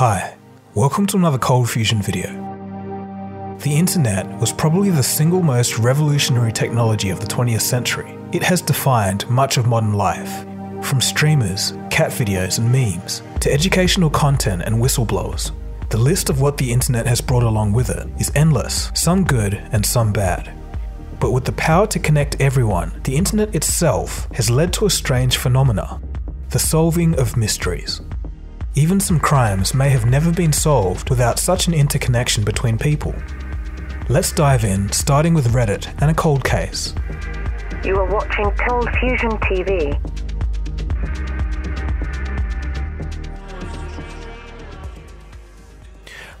Hi, welcome to another Cold Fusion video. The internet was probably the single most revolutionary technology of the 20th century. It has defined much of modern life, from streamers, cat videos, and memes, to educational content and whistleblowers. The list of what the internet has brought along with it is endless, some good and some bad. But with the power to connect everyone, the internet itself has led to a strange phenomena the solving of mysteries. Even some crimes may have never been solved without such an interconnection between people. Let's dive in, starting with Reddit and a cold case. You are watching Cold Fusion TV.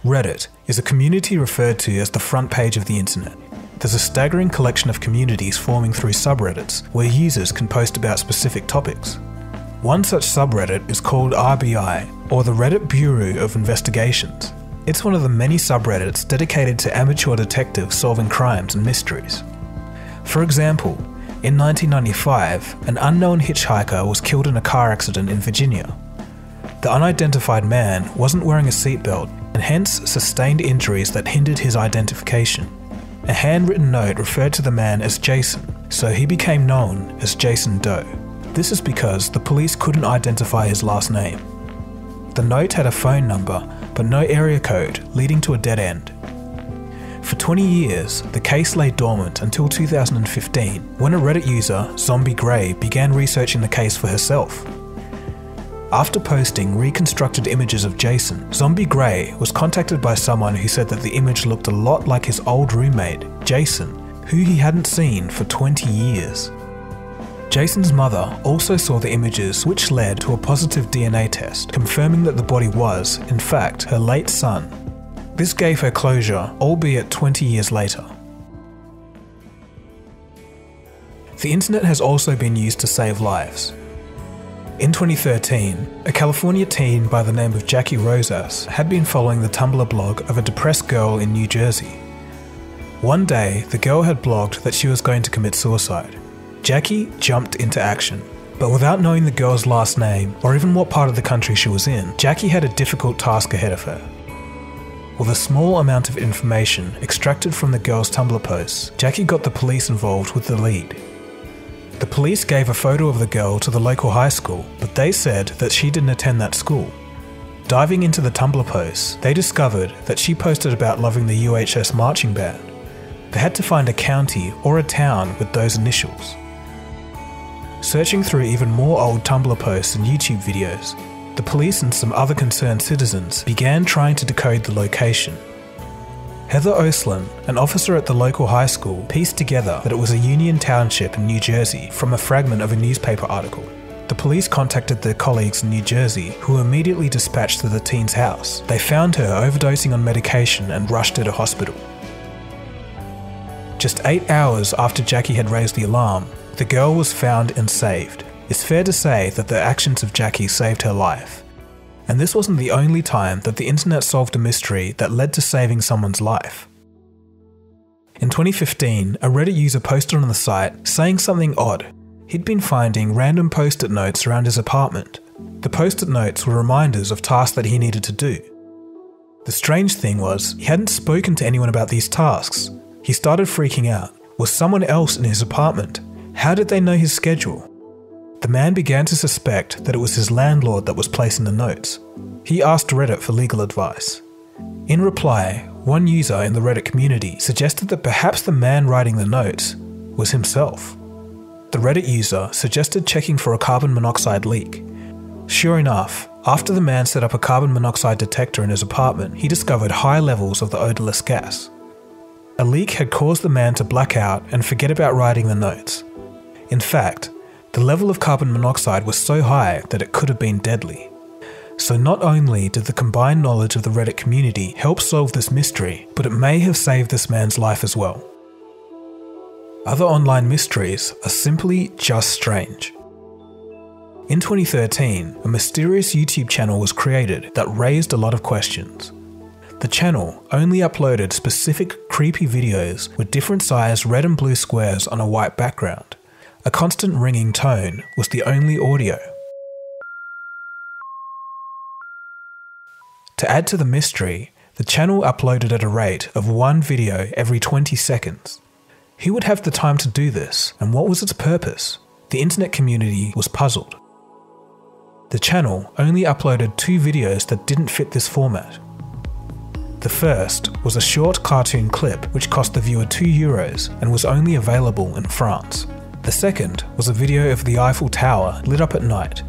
Reddit is a community referred to as the front page of the internet. There's a staggering collection of communities forming through subreddits where users can post about specific topics. One such subreddit is called RBI, or the Reddit Bureau of Investigations. It's one of the many subreddits dedicated to amateur detectives solving crimes and mysteries. For example, in 1995, an unknown hitchhiker was killed in a car accident in Virginia. The unidentified man wasn't wearing a seatbelt and hence sustained injuries that hindered his identification. A handwritten note referred to the man as Jason, so he became known as Jason Doe. This is because the police couldn't identify his last name. The note had a phone number, but no area code, leading to a dead end. For 20 years, the case lay dormant until 2015, when a Reddit user, Zombie Grey, began researching the case for herself. After posting reconstructed images of Jason, Zombie Grey was contacted by someone who said that the image looked a lot like his old roommate, Jason, who he hadn't seen for 20 years. Jason's mother also saw the images, which led to a positive DNA test, confirming that the body was, in fact, her late son. This gave her closure, albeit 20 years later. The internet has also been used to save lives. In 2013, a California teen by the name of Jackie Rosas had been following the Tumblr blog of a depressed girl in New Jersey. One day, the girl had blogged that she was going to commit suicide. Jackie jumped into action. But without knowing the girl's last name or even what part of the country she was in, Jackie had a difficult task ahead of her. With a small amount of information extracted from the girl's Tumblr posts, Jackie got the police involved with the lead. The police gave a photo of the girl to the local high school, but they said that she didn't attend that school. Diving into the Tumblr posts, they discovered that she posted about loving the UHS marching band. They had to find a county or a town with those initials. Searching through even more old Tumblr posts and YouTube videos, the police and some other concerned citizens began trying to decode the location. Heather Oslin, an officer at the local high school, pieced together that it was a Union Township in New Jersey from a fragment of a newspaper article. The police contacted their colleagues in New Jersey, who immediately dispatched to the teen's house. They found her overdosing on medication and rushed her to hospital. Just eight hours after Jackie had raised the alarm, the girl was found and saved. It's fair to say that the actions of Jackie saved her life. And this wasn't the only time that the internet solved a mystery that led to saving someone's life. In 2015, a Reddit user posted on the site saying something odd. He'd been finding random post it notes around his apartment. The post it notes were reminders of tasks that he needed to do. The strange thing was, he hadn't spoken to anyone about these tasks. He started freaking out. Was someone else in his apartment? How did they know his schedule? The man began to suspect that it was his landlord that was placing the notes. He asked Reddit for legal advice. In reply, one user in the Reddit community suggested that perhaps the man writing the notes was himself. The Reddit user suggested checking for a carbon monoxide leak. Sure enough, after the man set up a carbon monoxide detector in his apartment, he discovered high levels of the odorless gas. A leak had caused the man to black out and forget about writing the notes. In fact, the level of carbon monoxide was so high that it could have been deadly. So, not only did the combined knowledge of the Reddit community help solve this mystery, but it may have saved this man's life as well. Other online mysteries are simply just strange. In 2013, a mysterious YouTube channel was created that raised a lot of questions. The channel only uploaded specific creepy videos with different sized red and blue squares on a white background. A constant ringing tone was the only audio. To add to the mystery, the channel uploaded at a rate of one video every 20 seconds. Who would have the time to do this, and what was its purpose? The internet community was puzzled. The channel only uploaded two videos that didn't fit this format. The first was a short cartoon clip which cost the viewer 2 euros and was only available in France. The second was a video of the Eiffel Tower lit up at night.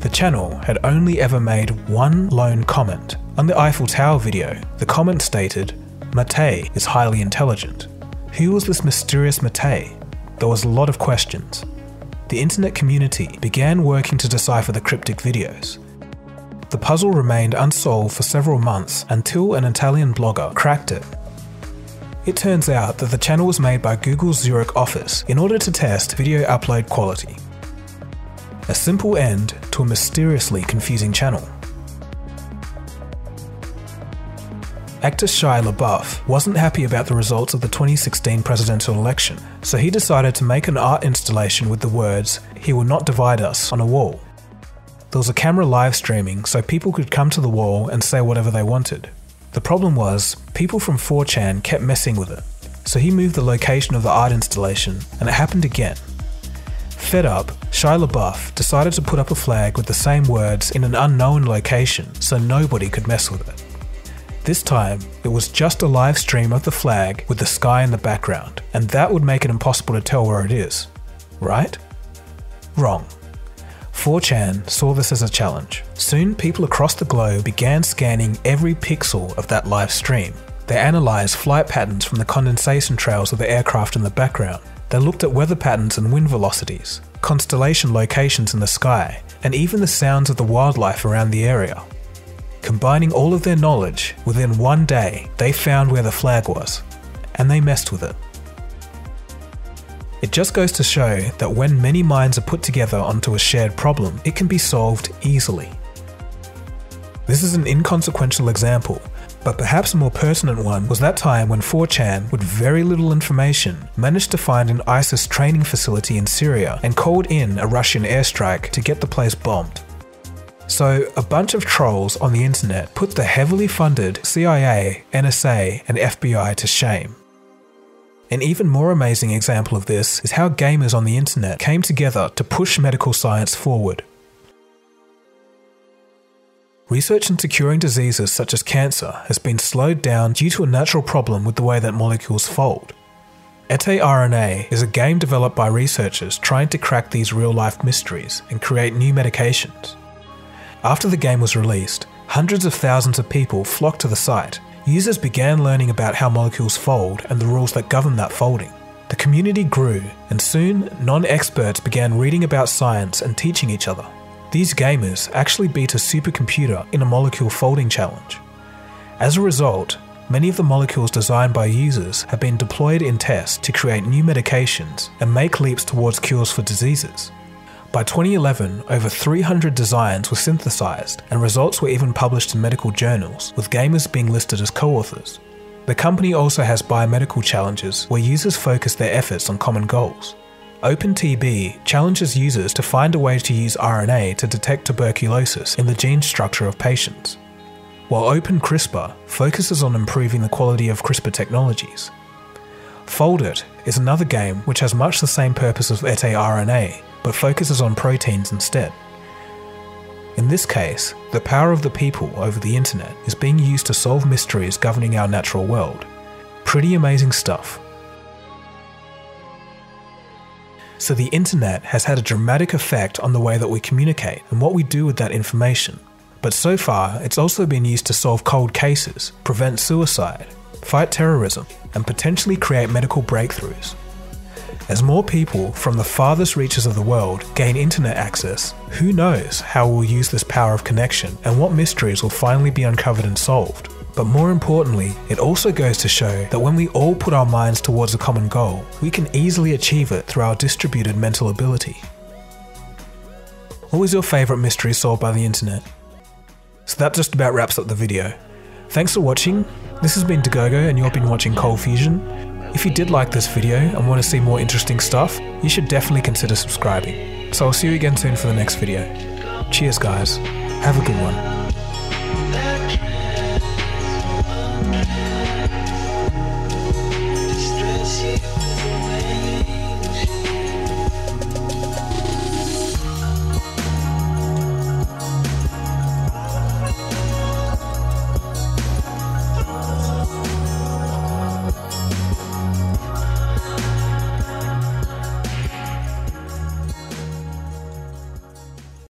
The channel had only ever made one lone comment. On the Eiffel Tower video, the comment stated, Mattei is highly intelligent. Who was this mysterious Mattei? There was a lot of questions. The internet community began working to decipher the cryptic videos, the puzzle remained unsolved for several months until an Italian blogger cracked it. It turns out that the channel was made by Google's Zurich office in order to test video upload quality. A simple end to a mysteriously confusing channel. Actor Shia LaBeouf wasn't happy about the results of the 2016 presidential election, so he decided to make an art installation with the words, He will not divide us, on a wall. There was a camera live streaming so people could come to the wall and say whatever they wanted. The problem was, people from 4chan kept messing with it, so he moved the location of the art installation, and it happened again. Fed up, Shia LaBeouf decided to put up a flag with the same words in an unknown location so nobody could mess with it. This time, it was just a live stream of the flag with the sky in the background, and that would make it impossible to tell where it is. Right? Wrong. 4chan saw this as a challenge. Soon, people across the globe began scanning every pixel of that live stream. They analysed flight patterns from the condensation trails of the aircraft in the background. They looked at weather patterns and wind velocities, constellation locations in the sky, and even the sounds of the wildlife around the area. Combining all of their knowledge, within one day, they found where the flag was, and they messed with it. It just goes to show that when many minds are put together onto a shared problem, it can be solved easily. This is an inconsequential example, but perhaps a more pertinent one was that time when 4chan, with very little information, managed to find an ISIS training facility in Syria and called in a Russian airstrike to get the place bombed. So, a bunch of trolls on the internet put the heavily funded CIA, NSA, and FBI to shame. An even more amazing example of this is how gamers on the internet came together to push medical science forward. Research into curing diseases such as cancer has been slowed down due to a natural problem with the way that molecules fold. EteRNA is a game developed by researchers trying to crack these real life mysteries and create new medications. After the game was released, hundreds of thousands of people flocked to the site users began learning about how molecules fold and the rules that govern that folding. The community grew, and soon non experts began reading about science and teaching each other. These gamers actually beat a supercomputer in a molecule folding challenge. As a result, many of the molecules designed by users have been deployed in tests to create new medications and make leaps towards cures for diseases. By 2011, over 300 designs were synthesized, and results were even published in medical journals, with gamers being listed as co authors. The company also has biomedical challenges where users focus their efforts on common goals. OpenTB challenges users to find a way to use RNA to detect tuberculosis in the gene structure of patients. While OpenCRISPR focuses on improving the quality of CRISPR technologies. Foldit is another game which has much the same purpose as EteRNA, but focuses on proteins instead. In this case, the power of the people over the internet is being used to solve mysteries governing our natural world. Pretty amazing stuff. So, the internet has had a dramatic effect on the way that we communicate and what we do with that information. But so far, it's also been used to solve cold cases, prevent suicide, fight terrorism, and potentially create medical breakthroughs. As more people from the farthest reaches of the world gain internet access, who knows how we'll use this power of connection and what mysteries will finally be uncovered and solved. But more importantly, it also goes to show that when we all put our minds towards a common goal, we can easily achieve it through our distributed mental ability. What was your favourite mystery solved by the internet? So that just about wraps up the video. Thanks for watching. This has been Dagogo and you've been watching Cold Fusion. If you did like this video and want to see more interesting stuff, you should definitely consider subscribing. So I'll see you again soon for the next video. Cheers guys, have a good one.